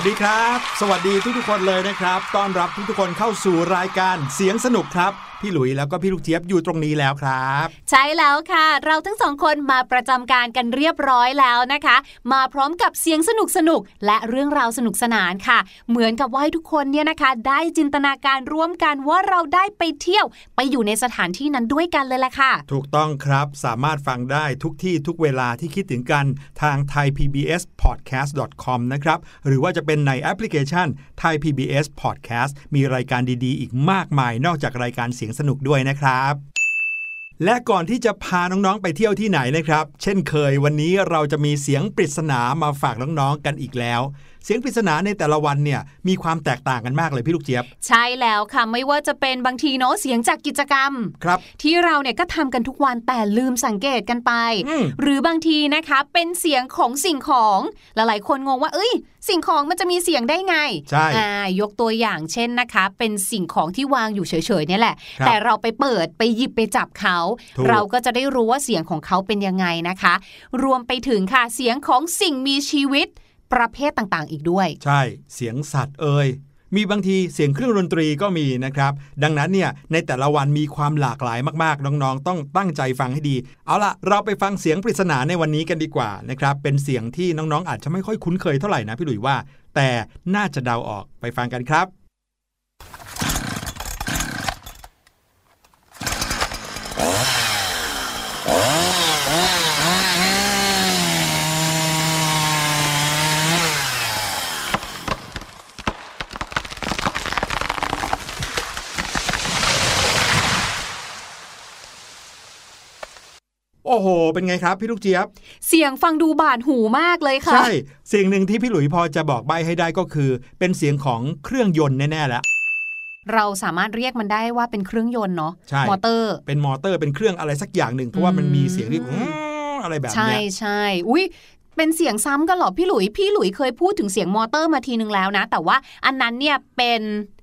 วัสดีครับ สวัสดีทุกทุกคนเลยนะครับ ต้อนรับทุกทุกคนเข้าสู่รายการเสียงสนุกครับ พี่หลุยแล้วก็พี่ลูกเจี๊ยบอยู่ตรงนี้แล้วครับ ใช่แล้วค่ะ เราทั้งสองคนมาประจำการกันเรียบร้อยแล้วนะคะ มาพร้อมกับเสียงสนุกสนุกๆและเรื่องราวสนุกสนานค่ะ เหมือนกับว่าให้ทุกคนเนี่ยนะคะ ได้จินตนาการร่วมกันว่าเราได้ไปเที่ยว ไปอยู่ในสถานที่นั้นด้วยกันเลยแหละค่ะ ถูกต้องครับสามารถฟังได้ทุกที่ทุกเวลาที่คิดถึงกันทาง thaipbspodcast.com นะครับหรือว่าจะเป็นในแอปพลิเคชัน Thai PBS Podcast มีรายการดีๆ อีกมากมายนอกจากรายการเสียงสนุกด้วยนะครับและก่อนที่จะพาน้องๆไปเที่ยวที่ไหนนะครับ เช่นเคยวันนี้เราจะมีเสียงปริศนามาฝากน้องๆกันอีกแล้ว สียงปริศนาในแต่ละวันเนี่ยมีความแตกต่างกันมากเลยพี่ลูกเจี๊ยบ ใช่แล้วค่ะไม่ว่าจะเป็นบางทีเนาะเสียงจากกิจกรรมครับ ที่เราเนี่ยก็ทำกันทุกวันแต่ลืมสังเกตกันไปอืมหรือบางทีนะคะเป็นเสียงของสิ่งของหลายๆ คนงงว่าเอ้ย สิ่งของมันจะมีเสียงได้ไงใช่อ่ายกตัวอย่างเช่นนะคะ เป็นสิ่งของที่วางอยู่เฉยๆเนี่ยแหละครับแต่เราไปเปิดไปหยิบไปจับเขาถูกเราก็จะได้รู้ว่าเสียงของเขาเป็นยังไงนะคะ รวมไปถึงค่ะเสียงของสิ่งมีชีวิต ประเภทต่างๆ อีกด้วย ใช่เสียงสัตว์เอ่ยมีบางทีเสียงเครื่องดนตรีก็มีนะครับ ดังนั้นเนี่ยในแต่ละวันมีความหลากหลายมากๆ น้องๆ ต้องตั้งใจฟังให้ดี เอาล่ะ เราไปฟังเสียงปริศนาในวันนี้กันดีกว่านะครับ เป็นเสียงที่น้องๆ อาจจะไม่ค่อยคุ้นเคยเท่าไหร่นะพี่หลุยว่า แต่น่าจะเดาออกไปฟังกันครับ โอ้โห เป็นไงครับพี่ลูกเจี๊ยบ เสียงฟังดูบาดหูมากเลยค่ะ ใช่ สิ่งหนึ่งที่พี่หลุยพอจะบอกใบให้ได้ก็คือ เป็นเสียงของเครื่องยนต์แน่ๆแล้วเราสามารถเรียกมันได้ว่าเป็นเครื่องยนต์เนาะใช่มอเตอร์ เป็นมอเตอร์เป็นเครื่องอะไรสักอย่างหนึ่งเพราะว่ามันมีเสียงที่อืมอะไรแบบใช่เนี้ยใช่อุ้ย เป็นเสียงซ้ำกันเหรอพี่หลุย พี่หลุยเคยพูดถึงเสียงมอเตอร์มาทีนึงแล้วนะ แต่ว่าอันนั้นเนี่ยเป็น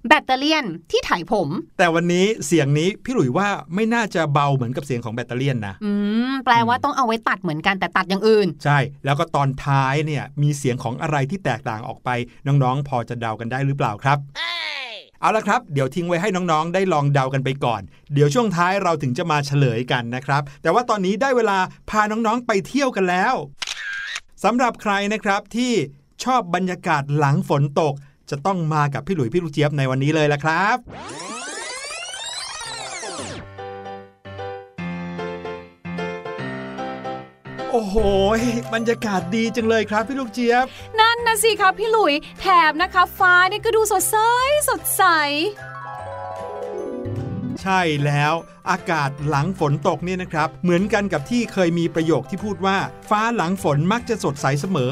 แบตเตอรี่ยนที่ถ่ายผม แต่วันนี้เสียงนี้พี่หลุยว่าไม่น่าจะเบาเหมือนกับเสียงของแบตเตอรี่ยนนะ อืมแปลว่าต้องเอาไว้ตัดเหมือนกันแต่ตัดอย่างอื่น ใช่ แล้วก็ตอนท้ายเนี่ยมีเสียงของอะไรที่แตกต่างออกไป น้องๆ พอจะเดากันได้หรือเปล่าครับเอาละครับ เดี๋ยวทิ้งไว้ให้น้องๆ ได้ลองเดากันไปก่อน เดี๋ยวช่วงท้ายเราถึงจะมาเฉลยกันนะครับ แต่ว่าตอนนี้ได้เวลาพาน้องๆ ไปเที่ยวกันแล้ว สำหรับใครนะครับที่ชอบบรรยากาศหลังฝนตก จะต้องมากับพี่หลุยพี่ลูกเจี๊ยบในวันนี้เลยละครับ โอ้โห บรรยากาศดีจังเลยครับพี่ลูกเจี๊ยบ นั่นนะสิคะพี่หลุย แถมนะคะ ฟ้าเนี่ยก็ดูสดใส สดใส ใช่แล้ว อากาศหลังฝนตกเนี่ยนะครับ เหมือนกันกับที่เคยมีประโยคที่พูดว่า ฟ้าหลังฝนมักจะสดใสเสมอ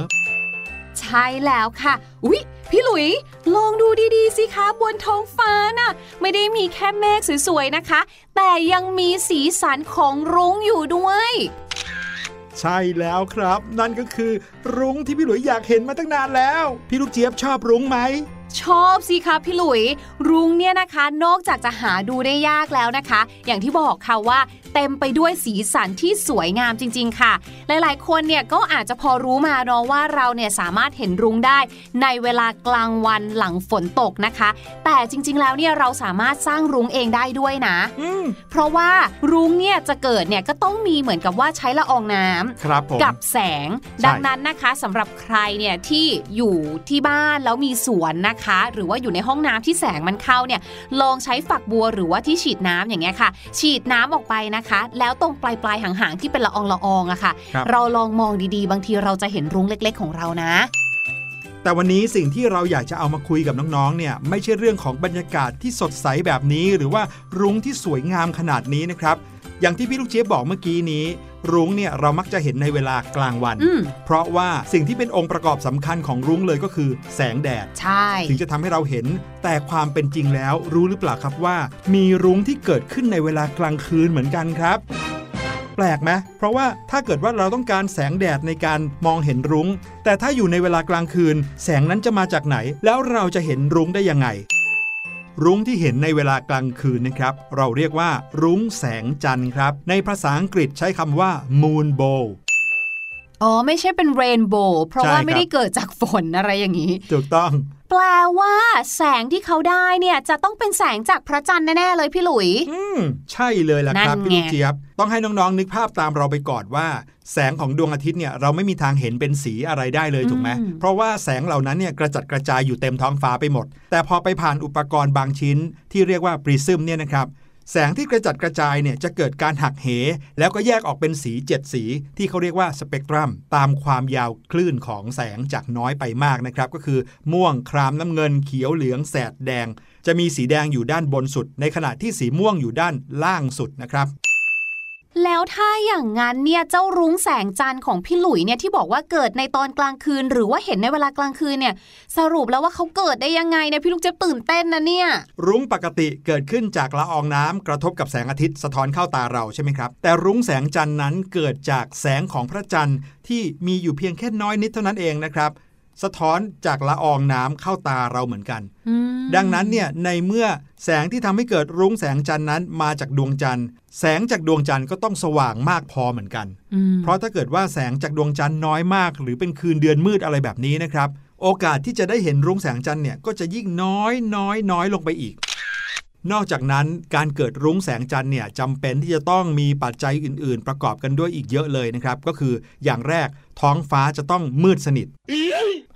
ใช่แล้วค่ะ อุ๊ย พี่หลุย ลองดูดีๆสิคะบนท้องฟ้าน่ะ ไม่ได้มีแค่เมฆสวยๆนะคะ แต่ยังมีสีสันของรุ้งอยู่ด้วยใช่แล้วครับ นั่นก็คือรุ้งที่พี่หลุยอยากเห็นมาตั้งนานแล้ว พี่ลูกเจี๊ยบชอบรุ้งไหม ชอบสิคะพี่หลุย รุ้งเนี่ยนะคะ นอกจากจะหาดูได้ยากแล้วนะคะ อย่างที่บอกค่ะว่า เต็มไปด้วยสีสันที่สวยงามจริง ๆ ค่ะ หลายๆ คนเนี่ยก็อาจจะพอรู้มาเนาะว่าเราเนี่ยสามารถเห็นรุ้งได้ในเวลากลางวันหลังฝนตกนะคะ แต่จริง ๆ แล้วเนี่ยเราสามารถสร้างรุ้งเองได้ด้วยนะอืมเพราะว่ารุ้งเนี่ยจะเกิดเนี่ยก็ต้องมีเหมือนกับว่าใช้ละอองน้ำครับผมกับแสงใช่ดังนั้นนะคะสำหรับใครเนี่ยที่อยู่ที่บ้านแล้วมีสวนนะคะ หรือว่าอยู่ในห้องน้ำที่แสงมันเข้าเนี่ยลองใช้ฝักบัวหรือว่าที่ฉีดน้ำอย่างเงี้ยค่ะ ฉีดน้ำออกไปนะคะแล้วตรงปลายปลายๆหางๆที่เป็นละอองละอองอะค่ะครับเราลองมองดีๆ บางทีเราจะเห็นรุ้งเล็ก ๆ ของเรานะ แต่วันนี้สิ่งที่เราอยากจะเอามาคุยกับน้องๆ เนี่ยไม่ใช่เรื่องของบรรยากาศที่สดใสแบบนี้ หรือว่ารุ้งที่สวยงามขนาดนี้นะครับ อย่างที่พี่ลูกเจี๊ยบบอกเมื่อกี้นี้ รุ้งเนี่ยเรามักจะเห็นในเวลากลางวันอืมเพราะว่าสิ่งที่เป็นองค์ประกอบสำคัญของรุ้งเลยก็คือ แสงแดดใช่ถึงจะทำให้เราเห็น แต่ความเป็นจริงแล้วรู้หรือเปล่าครับว่า มีรุ้งที่เกิดขึ้นในเวลากลางคืนเหมือนกันครับแปลกไหมเพราะว่าถ้าเกิดว่าเราต้องการแสงแดดในการมองเห็นรุง้ง แต่ถ้าอยู่ในเวลากลางคืน แสงนั้นจะมาจากไหน แล้วเราจะเห็นรุ้งได้ยังไง รุ้งที่เห็นในเวลากลางคืนนะครับ เราเรียกว่า รุ้งแสงจันทร์ครับ ในภาษาอังกฤษใช้คำว่า moon bow อ๋อ ไม่ใช่เป็นเรนโบว์เพราะใช่ว่าครับไม่ได้เกิดจากฝนอะไรอย่างนี้ ถูกต้อง แปลว่าแสงที่เขาได้เนี่ยจะต้องเป็นแสงจากพระจันทร์แน่ ๆ เลยพี่หลุย อืมใช่เลยล่ะครับนั่นไงพี่ลูกเจี๊ยบ ต้องให้น้องๆนึกภาพตามเราไปก่อนว่า แสงของดวงอาทิตย์เนี่ยเราไม่มีทางเห็นเป็นสีอะไรได้เลยถูกไหมเพราะว่าแสงเหล่านั้นเนี่ยกระจัดกระจายอยู่เต็มท้องฟ้าไปหมด แต่พอไปผ่านอุปกรณ์บางชิ้นที่เรียกว่าปริซึมเนี่ยนะครับ แสงที่กระจัดกระจายเนี่ยจะเกิดการหักเห แล้วก็แยกออกเป็นสี 7 สีที่เขาเรียกว่าสเปกตรัม ตามความยาวคลื่นของแสงจากน้อยไปมากนะครับ ก็คือม่วงครามน้ำเงินเขียวเหลืองแสดแดง จะมีสีแดงอยู่ด้านบนสุด ในขณะที่สีม่วงอยู่ด้านล่างสุดนะครับ แล้วถ้าอย่างนั้นเนี่ยเจ้ารุ้งแสงจันทร์ของพี่หลุยเนี่ยที่บอกว่าเกิดในตอนกลางคืน หรือว่าเห็นในเวลากลางคืนเนี่ย สรุปแล้วว่าเขาเกิดได้ยังไงเนี่ยพี่ลูกเจ็บตื่นเต้นนะเนี่ย รุ้งปกติเกิดขึ้นจากละอองน้ำกระทบกับแสงอาทิตย์สะท้อนเข้าตาเราใช่ไหมครับ แต่รุ้งแสงจันทร์นั้นเกิดจากแสงของพระจันทร์ที่มีอยู่เพียงแค่น้อยนิดเท่านั้นเองนะครับ สะท้อนจากละอองน้ำเข้าตาเราเหมือนกัน ดังนั้นเนี่ยในเมื่อแสงที่ทำให้เกิดรุ้งแสงจันทร์นั้นมาจากดวงจันทร์ แสงจากดวงจันทร์ก็ต้องสว่างมากพอเหมือนกัน เพราะถ้าเกิดว่าแสงจากดวงจันทร์น้อยมาก หรือเป็นคืนเดือนมืดอะไรแบบนี้นะครับ โอกาสที่จะได้เห็นรุ้งแสงจันทร์เนี่ยก็จะยิ่งน้อยน้อยน้อยลงไปอีก นอกจากนั้นการเกิดรุ้งแสงจันทร์เนี่ยจำเป็นที่จะต้องมีปัจจัยอื่น ๆ ประกอบกันด้วยอีกเยอะเลยนะครับ ก็คืออย่างแรกท้องฟ้าจะต้องมืดสนิท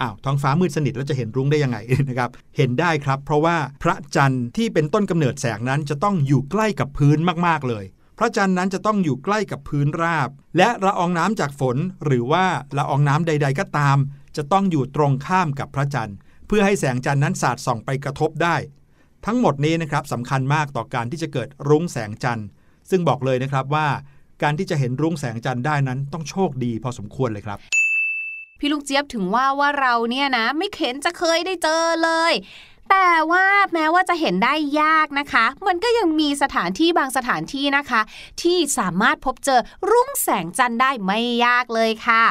อ้าวท้องฟ้ามืดสนิทแล้วจะเห็นรุ้งได้ยังไงนะครับ เห็นได้ครับ เพราะว่าพระจันทร์ที่เป็นต้นกำเนิดแสงนั้นจะต้องอยู่ใกล้กับพื้นมากๆเลย พระจันทร์นั้นจะต้องอยู่ใกล้กับพื้นราบ และละอองน้ำจากฝน หรือว่าละอองน้ำใด ๆ ก็ตาม จะต้องอยู่ตรงข้ามกับพระจันทร์เพื่อให้แสงจันทร์นั้นสาดส่องไปกระทบได้ ทั้งหมดนี้นะครับสำคัญมากต่อการที่จะเกิดรุ้งแสงจันทร์ ซึ่งบอกเลยนะครับว่าการที่จะเห็นรุ้งแสงจันทร์ได้นั้นต้องโชคดีพอสมควรเลยครับ พี่ลูกเจี๊ยบถึงว่าว่าเราเนี่ยนะ ไม่เข็นจะเคยได้เจอเลย แต่ว่าแม้ว่าจะเห็นได้ยากนะคะ มันก็ยังมีสถานที่บางสถานที่นะคะ ที่สามารถพบเจอรุ่งแสงจันทร์ได้ไม่ยากเลยค่ะ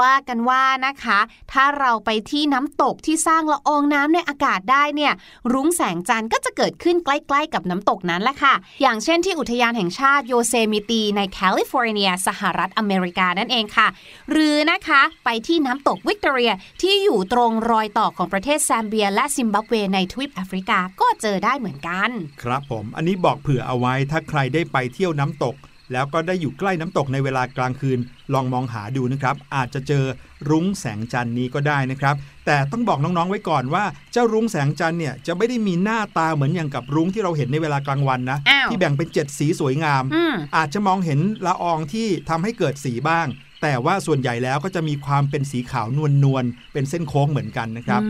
ว่ากันว่านะคะ ถ้าเราไปที่น้ำตกที่สร้างละอองน้ำในอากาศได้เนี่ย รุ้งแสงจันทร์ก็จะเกิดขึ้นใกล้ ๆ กับน้ำตกนั้นแหละค่ะ อย่างเช่นที่อุทยานแห่งชาติโยเซมิตีในแคลิฟอร์เนีย สหรัฐอเมริกานั่นเองค่ะ หรือนะคะไปที่น้ำตกวิกตอเรียที่อยู่ตรงรอยต่อของประเทศแซมเบีย และซิมบับเวในทวีปแอฟริกาก็เจอได้เหมือนกัน ครับผม อันนี้บอกเผื่อเอาไว้ถ้าใครได้ไปเที่ยวน้ำตก แล้วก็ได้อยู่ใกล้น้ำตกในเวลากลางคืน ลองมองหาดูนะครับ อาจจะเจอรุ้งแสงจันทร์นี้ก็ได้นะครับ แต่ต้องบอกน้องๆไว้ก่อนว่าเจ้ารุ้งแสงจันทร์เนี่ยจะไม่ได้มีหน้าตาเหมือนอย่างกับรุ้งที่เราเห็นในเวลากลางวันนะอ้าวที่แบ่งเป็นเจ็ดสีสวยงามอืมอาจจะมองเห็นละอองที่ทำให้เกิดสีบ้างแต่ว่าส่วนใหญ่แล้วก็จะมีความเป็นสีขาวนวลนวลๆเป็นเส้นโค้งเหมือนกันนะครับ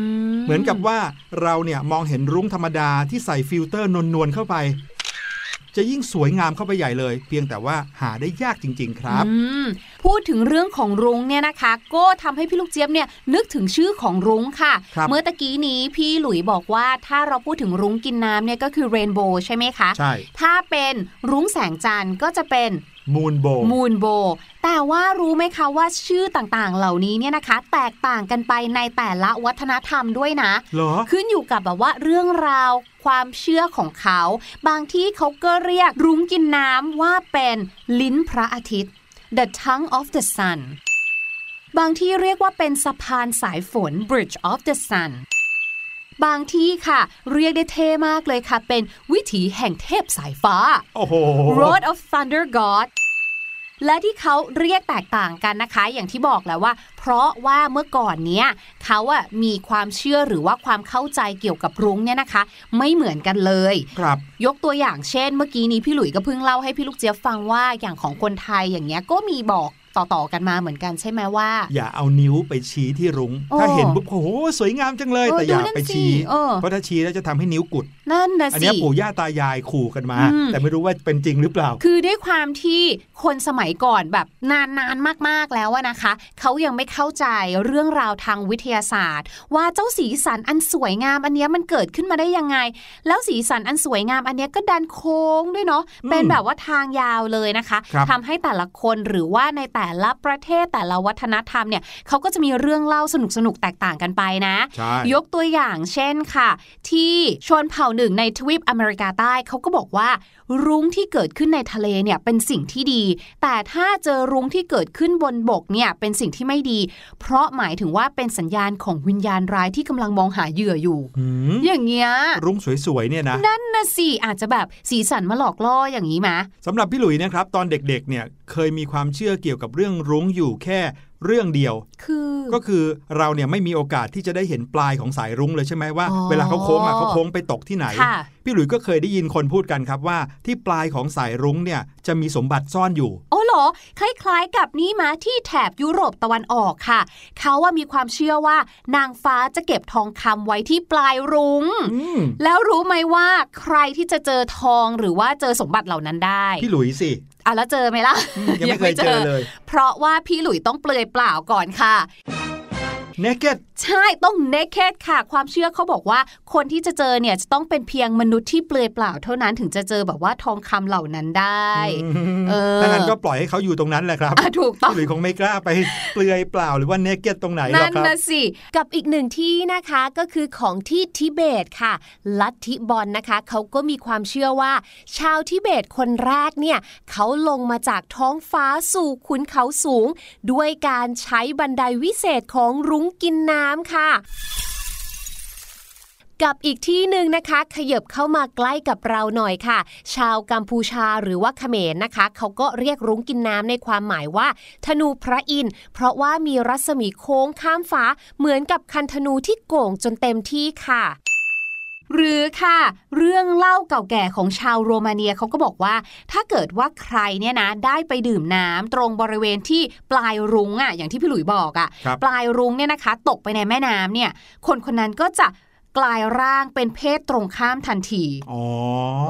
เหมือนกับว่าเราเนี่ยมองเห็นรุ้งธรรมดาที่ใส่ฟิลเตอร์นวลๆเข้าไป จะยิ่งสวยงามเข้าไปใหญ่เลย เพียงแต่ว่าหาได้ยากจริง ๆ ครับอืมพูดถึงเรื่องของรุ้งเนี่ยนะคะ ก็ทำให้พี่ลูกเจี๊ยบเนี่ยนึกถึงชื่อของรุ้งค่ะครับเมื่อตะกี้นี้พี่หลุยบอกว่าถ้าเราพูดถึงรุ้งกินน้ำเนี่ยก็คือ rainbow ใช่ไหมคะใช่ถ้าเป็นรุ้งแสงจันทร์ก็จะเป็น moonbow moonbow แต่ว่ารู้ไหมคะว่าชื่อต่างๆ เหล่านี้เนี่ยนะคะ แตกต่างกันไปในแต่ละวัฒนธรรมด้วยนะเหรอขึ้นอยู่กับแบบว่าเรื่องราวความเชื่อของเขา บางที่เขาก็เรียกรุ้งกินน้ำว่าเป็นลิ้นพระอาทิตย์ the tongue of the sun บางที่เรียกว่าเป็นสะพานสายฝน bridge of the sun บางที่ค่ะ เรียกได้เท่มากเลยค่ะ เป็นวิถีแห่งเทพสายฟ้า โอ้โห Road of Thunder God และที่เขาเรียกแตกต่างกันนะคะ อย่างที่บอกแล้วว่า เพราะว่าเมื่อก่อนเนี้ยเขาอะมีความเชื่อหรือว่าความเข้าใจเกี่ยวกับรุ้งเนี่ยนะคะ ไม่เหมือนกันเลยครับ ยกตัวอย่างเช่น เมื่อกี้นี้พี่หลุยส์ก็เพิ่งเล่าให้พี่ลูกเจี๊ยบฟังว่าอย่างของคนไทยอย่างเงี้ยก็มีบอก ต่อๆกันมาเหมือนกันใช่ไหมว่า อย่าเอานิ้วไปชี้ที่รุง้งโอ้ถ้าเห็นปุ๊บโอ้โหสวยงามจังเลยเออแต่อย่าดูนั่นไปสิชี้เออเพราะถ้าชี้แล้วจะทำให้นิ้วกุดนั่นนะอันสิเนี้ยปู่ย่าตายายขู่กันมาอืมแต่ไม่รู้ว่าเป็นจริงหรือเปล่า คือด้วยความที่คนสมัยก่อนแบบนานนานๆมากๆแล้วอะนะคะเขายังไม่เข้าใจเรื่องราวทางวิทยาศาสตร์ ว่าเจ้าสีสันอันสวยงามอันเนี้ยมันเกิดขึ้นมาได้ยังไง แล้วสีสันอันสวยงามอันเนี้ยก็ดันโค้งด้วยเนาะอืมเป็นแบบว่าทางยาวเลยนะคะครับทำให้แต่ละคนหรือว่าในแต่ละประเทศแต่ละวัฒนธรรมเนี่ยเขาก็จะมีเรื่องเล่าสนุกๆแตกต่างกันไปนะใช่ยกตัวอย่างเช่นค่ะ ที่ชนเผ่าหนึ่งในทวีปอเมริกาใต้เขาก็บอกว่ารุ้งที่เกิดขึ้นในทะเลเนี่ยเป็นสิ่งที่ดี แต่ถ้าเจอรุ้งที่เกิดขึ้นบนบกเนี่ยเป็นสิ่งที่ไม่ดี เพราะหมายถึงว่าเป็นสัญญาณของวิญญาณร้ายที่กำลังมองหาเหยื่ออยู่หืมอย่างเงี้ยรุ้งสวยๆเนี่ยนะนั่นนะสิอาจจะแบบสีสันมาหลอกล่ออย่างนี้ไหมสำหรับพี่หลุยนะครับตอนเด็กๆเนี่ยเคยมีความเชื่อเกี่ยวกับเรื่องรุ้งอยู่แค่เรื่องเดียว คือก็คือเราเนี่ยไม่มีโอกาสที่จะได้เห็นปลายของสายรุ้งเลยใช่ไหมว่าอ๋อเวลาเขาโค้งอะเขาโค้งไปตกที่ไหนค่ะพี่หลุยก็เคยได้ยินคนพูดกันครับว่าที่ปลายของสายรุ้งเนี่ย จะมีสมบัติซ่อนอยู่โอ้เหรอ คล้ายๆ กับนี่มาที่แถบยุโรปตะวันออกค่ะ เขาว่ามีความเชื่อว่า นางฟ้าจะเก็บทองคำไว้ที่ปลายรุง้งอืมแล้วรู้ไหมว่าใครที่จะเจอทองหรือว่าเจอสมบัติเหล่านั้นได้ พี่หลุยสิอะแล้วเจอไหมล่ะอืมยังไม่เคยเจอเลย เพราะว่าพี่หลุยต้องเปลือยเปล่าก่อนค่ะ เนเก็ตใช่ต้อง naked ค่ะ ความเชื่อเขาบอกว่าคนที่จะเจอเนี่ยจะต้องเป็นเพียงมนุษย์ที่เปลือยเปล่าเท่านั้นถึงจะเจอแบบว่าทองคำเหล่านั้นได้เออถ้างั้นก็ปล่อยให้เขาอยู่ตรงนั้นแหละครับอะถูกต้องพี่หลุยคงไม่กล้าไปเปลือยเปล่าหรือว่าเนเก็ตตรงไหนหรนั่อกนครับนะสิกับอีกหนึ่งที่นะคะก็คือของที่ทิเบตค่ะ ลัทธิบอลนะคะเขาก็มีความเชื่อว่า ชาวทิเบตคนแรกเนี่ยเขาลงมาจากท้องฟ้าสู่ขุนเขาสูง ด้วยการใช้บันไดวิเศษของรุ้งกินน้ำค่ะกับอีกที่หนึ่งนะคะ ขยับเข้ามาใกล้กับเราหน่อยค่ะ ชาวกัมพูชาหรือว่าเขมรนะคะ เขาก็เรียกรุ้งกินน้ำในความหมายว่า ธนูพระอินทร์เพราะว่ามีรัศมีโค้งข้ามฟ้า เหมือนกับคันธนูที่โก่งจนเต็มที่ค่ะ หรือค่ะ เรื่องเล่าเก่าแก่ของชาวโรมาเนียเขาก็บอกว่า ถ้าเกิดว่าใครเนี่ยนะได้ไปดื่มน้ำตรงบริเวณที่ปลายรุ้งอะอย่างที่พี่หลุยบอกอะครับปลายรุ้งเนี่ยนะคะ ตกไปในแม่น้ำเนี่ย คนคนนั้นก็จะ กลายร่างเป็นเพศตรงข้ามทันที อ๋อ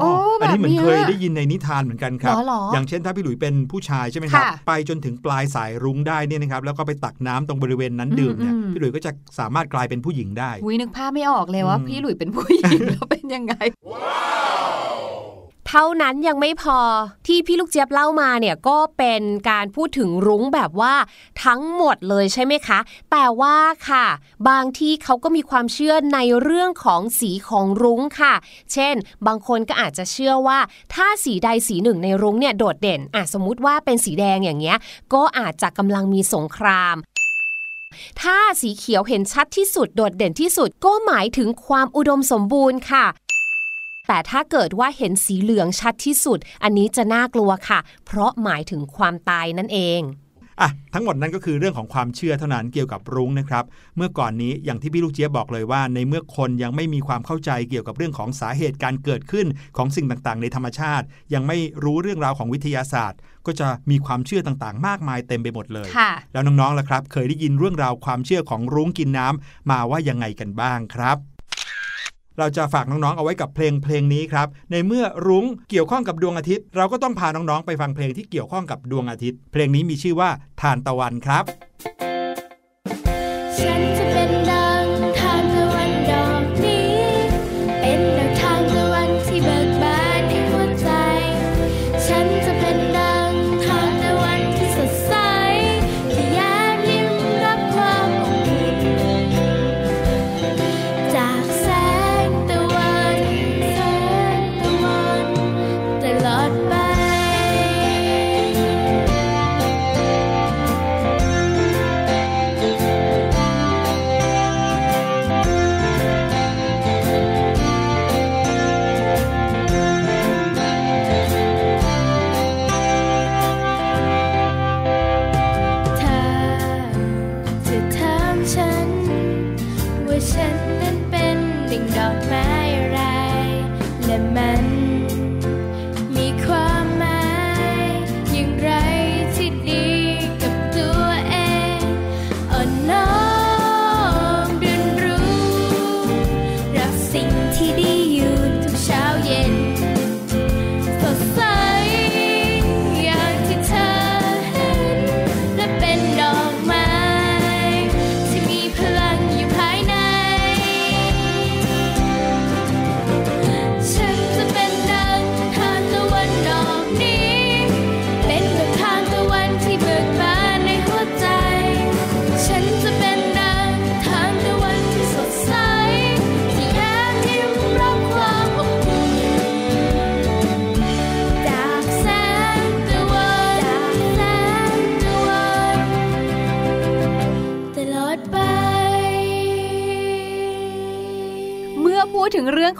โอ้อันนี้เหมือนแบบเนี้ยเคยได้ยินในนิทานเหมือนกันครับเหรอเหรออย่างเช่นถ้าพี่หลุยเป็นผู้ชายใช่ไหมครับค่ะไปจนถึงปลายสายรุ้งได้เนี่ยนะครับ แล้วก็ไปตักน้ำตรงบริเวณนั้นดื่มเนี่ยอืมอืมพี่หลุยก็จะสามารถกลายเป็นผู้หญิงได้วินึกภาพไม่ออกเลยว่าอืมพี่หลุยเป็นผู้หญิงแล้วเป็นยังไง เท่านั้นยังไม่พอที่พี่ลูกเจี๊ยบเล่ามาเนี่ยก็เป็นการพูดถึงรุ้งแบบว่าทั้งหมดเลยใช่ไหมคะ แต่ว่าค่ะ บางที่เขาก็มีความเชื่อในเรื่องของสีของรุ้งค่ะ เช่น บางคนก็อาจจะเชื่อว่า ถ้าสีใดสีหนึ่งในรุ้งเนี่ยโดดเด่นอะสมมติว่าเป็นสีแดงอย่างเงี้ย ก็อาจจะกำลังมีสงครามถ้าสีเขียวเห็นชัดที่สุดโดดเด่นที่สุดก็หมายถึงความอุดมสมบูรณ์ค่ะ แต่ถ้าเกิดว่าเห็นสีเหลืองชัดที่สุด อันนี้จะน่ากลัวค่ะ เพราะหมายถึงความตายนั่นเองอะทั้งหมดนั้นก็คือเรื่องของความเชื่อเท่านั้นเกี่ยวกับรุ้งนะครับ เมื่อก่อนนี้อย่างที่พี่ลูกเจี๊ยบบอกเลยว่า ในเมื่อคนยังไม่มีความเข้าใจเกี่ยวกับเรื่องของสาเหตุการเกิดขึ้นของสิ่งต่างๆ ในธรรมชาติ ยังไม่รู้เรื่องราวของวิทยาศาสตร์ ก็จะมีความเชื่อต่างๆ มากมายเต็มไปหมดเลยค่ะแล้วน้องๆล่ะครับ เคยได้ยินเรื่องราวความเชื่อของรุ้งกินน้ำมาว่ายังไงกันบ้างครับ เราจะฝากน้องๆ เอาไว้กับเพลงเพลงนี้ครับ ในเมื่อรุ้งเกี่ยวข้องกับดวงอาทิตย์ เราก็ต้องพาน้องๆ ไปฟังเพลงที่เกี่ยวข้องกับดวงอาทิตย์ เพลงนี้มีชื่อว่าทานตะวันครับ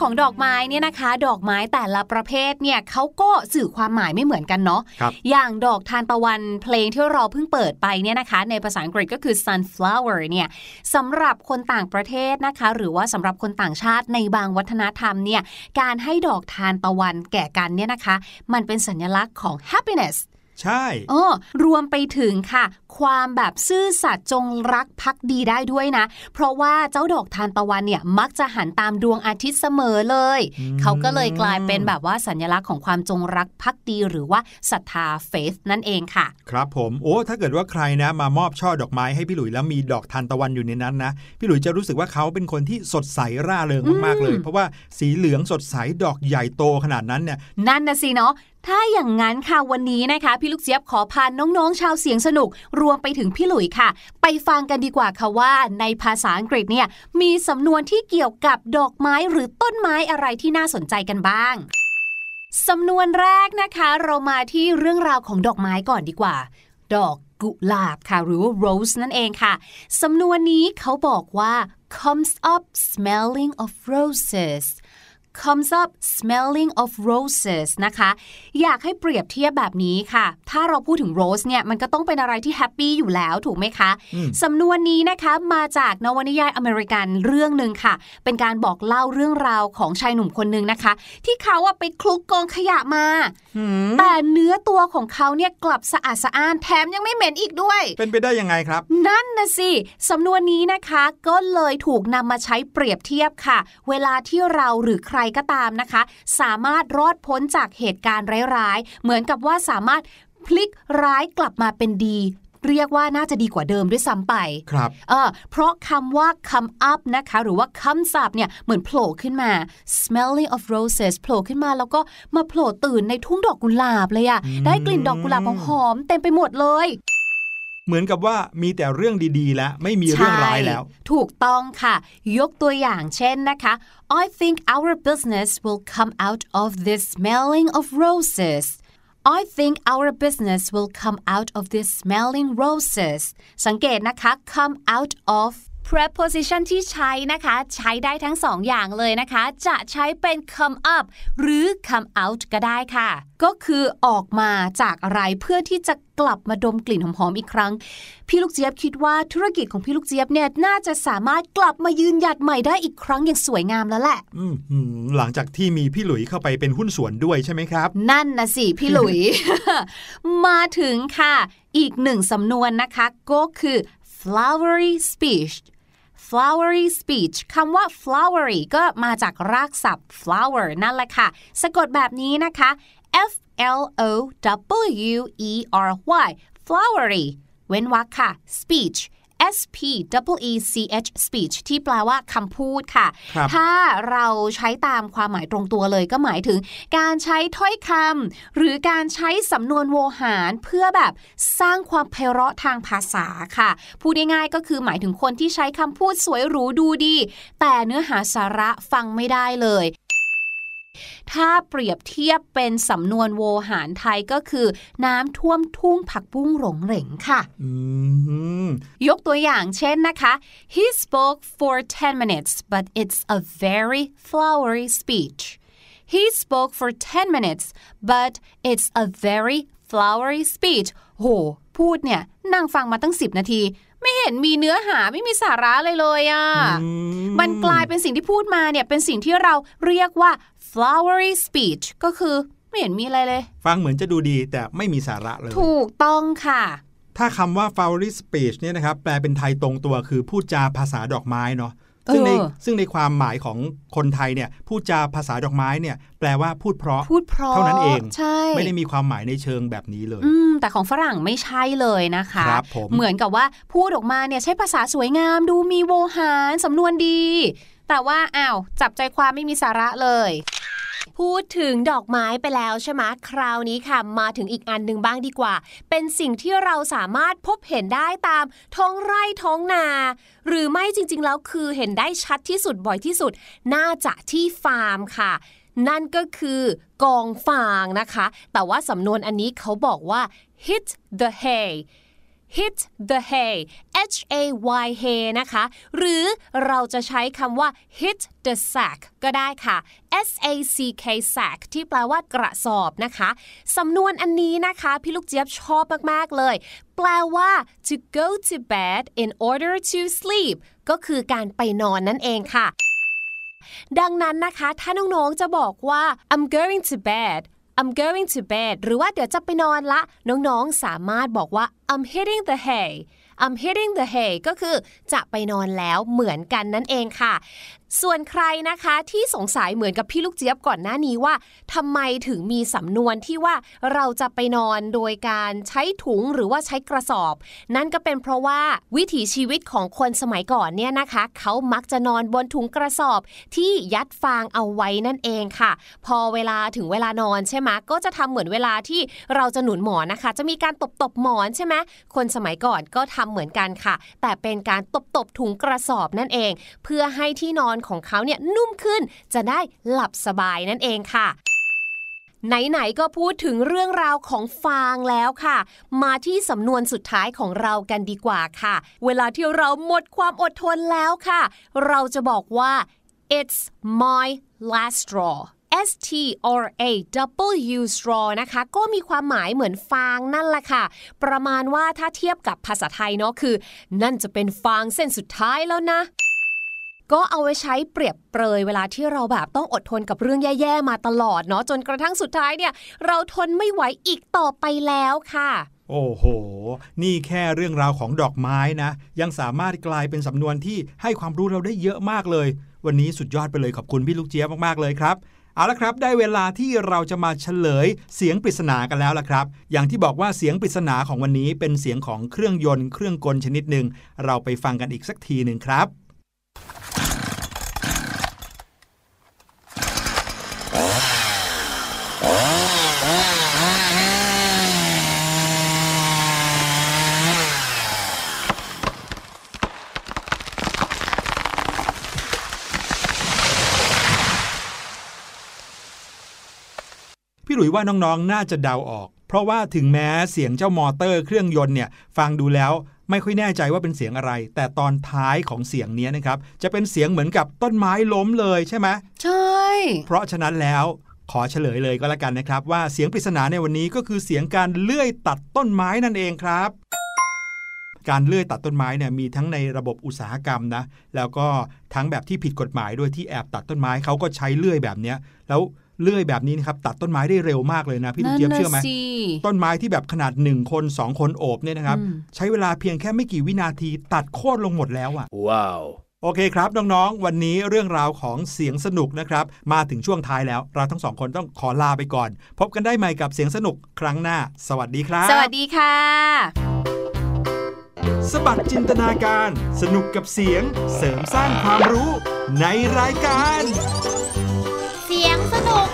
ของดอกไม้เนี่ยนะคะ ดอกไม้แต่ละประเภทเนี่ยเขาก็สื่อความหมายไม่เหมือนกันเนาะครับอย่างดอกทานตะวันเพลงที่เราเพิ่งเปิดไปเนี่ยนะคะ ในภาษาอังกฤษก็คือ sunflower เนี่ยสำหรับคนต่างประเทศนะคะ หรือว่าสำหรับคนต่างชาติในบางวัฒนธรรมเนี่ยการให้ดอกทานตะวันแก่กันเนี่ยนะคะ มันเป็นสัญลักษณ์ของ happiness ใช่เออรวมไปถึงค่ะ ความแบบซื่อสัตย์จงรักภักดีได้ด้วยนะ เพราะว่าเจ้าดอกทานตะวันเนี่ยมักจะหันตามดวงอาทิตย์เสมอเลย เขาก็เลยกลายเป็นแบบว่าสัญลักษณ์ของความจงรักภักดีหรือว่าศรัทธา faith นั่นเองค่ะ ครับผมโอ้ถ้าเกิดว่าใครนะ มามอบช่อดอกไม้ให้พี่หลุยแล้วมีดอกทานตะวันอยู่ในนั้นนะพี่หลุยจะรู้สึกว่าเขาเป็นคนที่สดใสร่าเริงมากๆเลย เพราะว่าสีเหลืองสดใสดอกใหญ่โตขนาดนั้นเนี่ยนั่นนะสิเนาะถ้าอย่างนั้นค่ะวันนี้นะคะ พี่ลูกเจี๊ยบขอพาน้องๆ ชาวเสียงสนุก รวมไปถึงพี่หลุยค่ะ ไปฟังกันดีกว่าค่ะว่า ในภาษาอังกฤษเนี่ยมีสำนวนที่เกี่ยวกับดอกไม้หรือต้นไม้อะไรที่น่าสนใจกันบ้างสำนวนแรกนะคะ เรามาที่เรื่องราวของดอกไม้ก่อนดีกว่า ดอกกุหลาบค่ะหรือว่า rose นั่นเองค่ะสำนวนนี้เขาบอกว่า comes up smelling of roses comes up smelling of roses นะคะ อยากให้เปรียบเทียบแบบนี้ค่ะ ถ้าเราพูดถึง rose เนี่ย มันก็ต้องเป็นอะไรที่แฮปปี้อยู่แล้วถูกไหมคะ สำนวนนี้นะคะมาจากนวนิยายอเมริกันเรื่องหนึ่งค่ะ เป็นการบอกเล่าเรื่องราวของชายหนุ่มคนหนึ่งนะคะ ที่เขาอะไปคลุกกองขยะมา แต่เนื้อตัวของเขาเนี่ยกลับสะอาดสะอ้านแถมยังไม่เหม็นอีกด้วย เป็นไปได้ยังไงครับ นั่นนะสิสำนวนนี้นะคะก็เลยถูกนำมาใช้เปรียบเทียบค่ะ เวลาที่เราหรือใครก็ตามนะคะ สามารถรอดพ้นจากเหตุการณ์ร้ายๆ เหมือนกับว่าสามารถพลิกร้ายกลับมาเป็นดี เรียกว่าน่าจะดีกว่าเดิมด้วยซ้ำไป ครับเออเพราะคำว่า come up นะคะ หรือว่า comes up เนี่ยเหมือนโผล่ขึ้นมา smelling of roses โผล่ขึ้นมาแล้วก็มาโผล่ตื่นในทุ่งดอกกุหลาบเลยอะได้กลิ่นดอกกุหลาบหอมๆเต็มไปหมดเลย เหมือนกับว่ามีแต่เรื่องดีๆ แล้วไม่มีเรื่องร้ายแล้ว ถูกต้องค่ะ ยกตัวอย่างเช่นนะคะ I think our business will come out of this smelling of roses I think our business will come out of this smelling roses สังเกตนะคะ come out of preposition ที่ใช้นะคะ ใช้ได้ทั้งสองอย่างเลยนะคะ จะใช้เป็น come up หรือ come out ก็ได้ค่ะ ก็คือออกมาจากอะไรเพื่อที่จะกลับมาดมกลิ่นหอมๆอีกครั้ง พี่ลูกเจี๊ยบคิดว่าธุรกิจของพี่ลูกเจี๊ยบเนี่ยน่าจะสามารถกลับมายืนหยัดใหม่ได้อีกครั้งอย่างสวยงามแล้วแหละอืมหืมหลังจากที่มีพี่หลุยเข้าไปเป็นหุ้นส่วนด้วยใช่ไหมครับ นั่นนะสิพี่หลุย มาถึงค่ะ อีกหนึ่งสำนวนนะคะ ก็คือ flowery speech flowery speech คำว่า flowery ก็มาจากรากศัพท์ flower นั่นแหละค่ะ สะกดแบบนี้นะคะ F L O W E R Y flowery เว้นวรรคค่ะ speech S P E E C H speech ที่แปลว่าคำพูดค่ะครับถ้าเราใช้ตามความหมายตรงตัวเลยก็หมายถึง การใช้ถ้อยคำหรือการใช้สำนวนโวหารเพื่อแบบสร้างความไพเราะทางภาษาค่ะ พูดง่ายๆก็คือหมายถึงคนที่ใช้คำพูดสวยหรูดูดี แต่เนื้อหาสาระฟังไม่ได้เลย ถ้าเปรียบเทียบเป็นสำนวนโวหารไทยก็คือ น้ำท่วมทุ่งผักบุ้งหลงเหลงค่ะอืมยกตัวอย่างเช่นนะคะ he spoke for 10 minutes but it's a very flowery speech he spoke for 10 minutes but it's a very flowery speech โห พูดเนี่ยนั่งฟังมาตั้ง 10 นาที ไม่เห็นมีเนื้อหาไม่มีสาระเลยเลยอะ่ะ มันกลายเป็นสิ่งที่พูดมาเนี่ยเป็นสิ่งที่เราเรียกว่า flowery speech ก็คือไม่เห็นมีอะไรเลย ฟังเหมือนจะดูดีแต่ไม่มีสาระเลย ถูกต้องค่ะ ถ้าคำว่า flowery speech เนี่ยนะครับแปลเป็นไทยตรงตัวคือพูดจาภาษาดอกไม้เนาะ ซึ่งในเออซึ่งในความหมายของคนไทยเนี่ยพูดจาภาษาดอกไม้เนี่ยแปลว่าพูดเพราะพูดเพราะเท่านั้นเองใช่ไม่ได้มีความหมายในเชิงแบบนี้เลยอืมแต่ของฝรั่งไม่ใช่เลยนะคะครับผมเหมือนกับว่าพูดออกมาเนี่ยใช้ภาษาสวยงาม ดูมีโวหารสำนวนดี แต่ว่าอ้าวจับใจความไม่มีสาระเลย พูดถึงดอกไม้ไปแล้วใช่ไหมคราวนี้ค่ะ มาถึงอีกอันหนึ่งบ้างดีกว่า เป็นสิ่งที่เราสามารถพบเห็นได้ตามท้องไร่ท้องนา หรือไม่จริงๆแล้วคือเห็นได้ชัดที่สุดบ่อยที่สุด น่าจะที่ฟาร์มค่ะ นั่นก็คือกองฟางนะคะ แต่ว่าสำนวนอันนี้เขาบอกว่า hit the hay hit the hay h a y hay นะคะ หรือเราจะใช้คำว่า hit the sack ก็ได้ค่ะ s a c k sack ที่แปลว่ากระสอบนะคะ สำนวนอันนี้นะคะ พี่ลูกเจี๊ยบชอบมาก ๆ เลย แปลว่า to go to bed in order to sleep ก็คือการไปนอนนั่นเองค่ะ ดังนั้นนะคะ ถ้าน้อง ๆ จะบอกว่า I'm going to bed I'm going to bed หรือว่าเดี๋ยวจะไปนอนละ น้องๆ สามารถบอกว่า I'm hitting the hay I'm hitting the hay ก็คือจะไปนอนแล้วเหมือนกันนั่นเองค่ะ ส่วนใครนะคะที่สงสัยเหมือนกับพี่ลูกเจี๊ยบก่อนหน้านี้ว่าทำไมถึงมีสำนวนที่ว่าเราจะไปนอนโดยการใช้ถุงหรือว่าใช้กระสอบ นั่นก็เป็นเพราะว่าวิถีชีวิตของคนสมัยก่อนเนี่ยนะคะ เขามักจะนอนบนถุงกระสอบที่ยัดฟางเอาไว้นั่นเองค่ะ พอเวลาถึงเวลานอนใช่ไหมก็จะทำเหมือนเวลาที่เราจะหนุนหมอนนะคะ จะมีการตบตบหมอนใช่ไหมคนสมัยก่อนก็ทำเหมือนกันค่ะ แต่เป็นการตบตบถุงกระสอบนั่นเอง เพื่อให้ที่นอนของเขาเนี่ยนุ่มขึ้น จะได้หลับสบายนั่นเองค่ะไหน ๆ ก็พูดถึงเรื่องราวของฟางแล้วค่ะ มาที่สำนวนสุดท้ายของเรากันดีกว่าค่ะ เวลาที่เราหมดความอดทนแล้วค่ะ เราจะบอกว่า it's my last straw S T R A W straw นะคะ ก็มีความหมายเหมือนฟางนั่นแหละค่ะ ประมาณว่าถ้าเทียบกับภาษาไทยเนาะคือ นั่นจะเป็นฟางเส้นสุดท้ายแล้วนะ ก็เอาไว้ใช้เปรียบเปรยเวลาที่เราแบบต้องอดทนกับเรื่องแย่ๆมาตลอดเนาะจนกระทั่งสุดท้ายเนี่ย เราทนไม่ไหวอีกต่อไปแล้วค่ะโอ้โห นี่แค่เรื่องราวของดอกไม้นะ ยังสามารถกลายเป็นสำนวนที่ให้ความรู้เราได้เยอะมากเลย วันนี้สุดยอดไปเลยขอบคุณพี่ลูกเจี๊ยบมากๆเลยครับ เอาละครับ ได้เวลาที่เราจะมาเฉลยเสียงปริศนากันแล้วละครับ อย่างที่บอกว่าเสียงปริศนาของวันนี้เป็นเสียงของเครื่องยนต์เครื่องกลชนิดหนึ่ง เราไปฟังกันอีกสักทีหนึ่งครับ ลุยว่าน้องๆ น่าจะเดาออก เพราะว่าถึงแม้เสียงเจ้ามอเตอร์เครื่องยนต์เนี่ยฟังดูแล้วไม่ค่อยแน่ใจว่าเป็นเสียงอะไร แต่ตอนท้ายของเสียงเนี้ยนะครับ จะเป็นเสียงเหมือนกับต้นไม้ล้มเลยใช่ไหมใช่ เพราะฉะนั้นแล้วขอเฉลยเลยก็แล้วกันนะครับ ว่าเสียงปริศนาในวันนี้ก็คือเสียงการเลื่อยตัดต้นไม้นั่นเองครับ การเลื่อยตัดต้นไม้เนี่ยมีทั้งในระบบอุตสาหกรรมนะ แล้วก็ทั้งแบบที่ผิดกฎหมายด้วยที่แอบตัดต้นไม้เขาก็ใช้เลื่อยแบบเนี้ยแล้ว เลื่อยแบบนี้นะครับตัดต้นไม้ได้เร็วมากเลยนะพี่ลูกเจี๊ยบเชื่อไหมนั่นน่ะสิต้นไม้ที่แบบขนาด 1 คน 2 คนโอบเนี่ยนะครับอืมใช้เวลาเพียงแค่ไม่กี่วินาทีตัดโค่นลงหมดแล้วอะ Wow. โอเคครับ น้องๆ วันนี้เรื่องราวของเสียงสนุกนะครับ มาถึงช่วงท้ายแล้ว เราทั้งสองคนต้องขอลาไปก่อน พบกันได้ใหม่กับเสียงสนุกครั้งหน้า สวัสดีครับ สวัสดีค่ะ สบัดจินตนาการ สนุกกับเสียงเสริมสร้างความรู้ในรายการ เสียงสนุก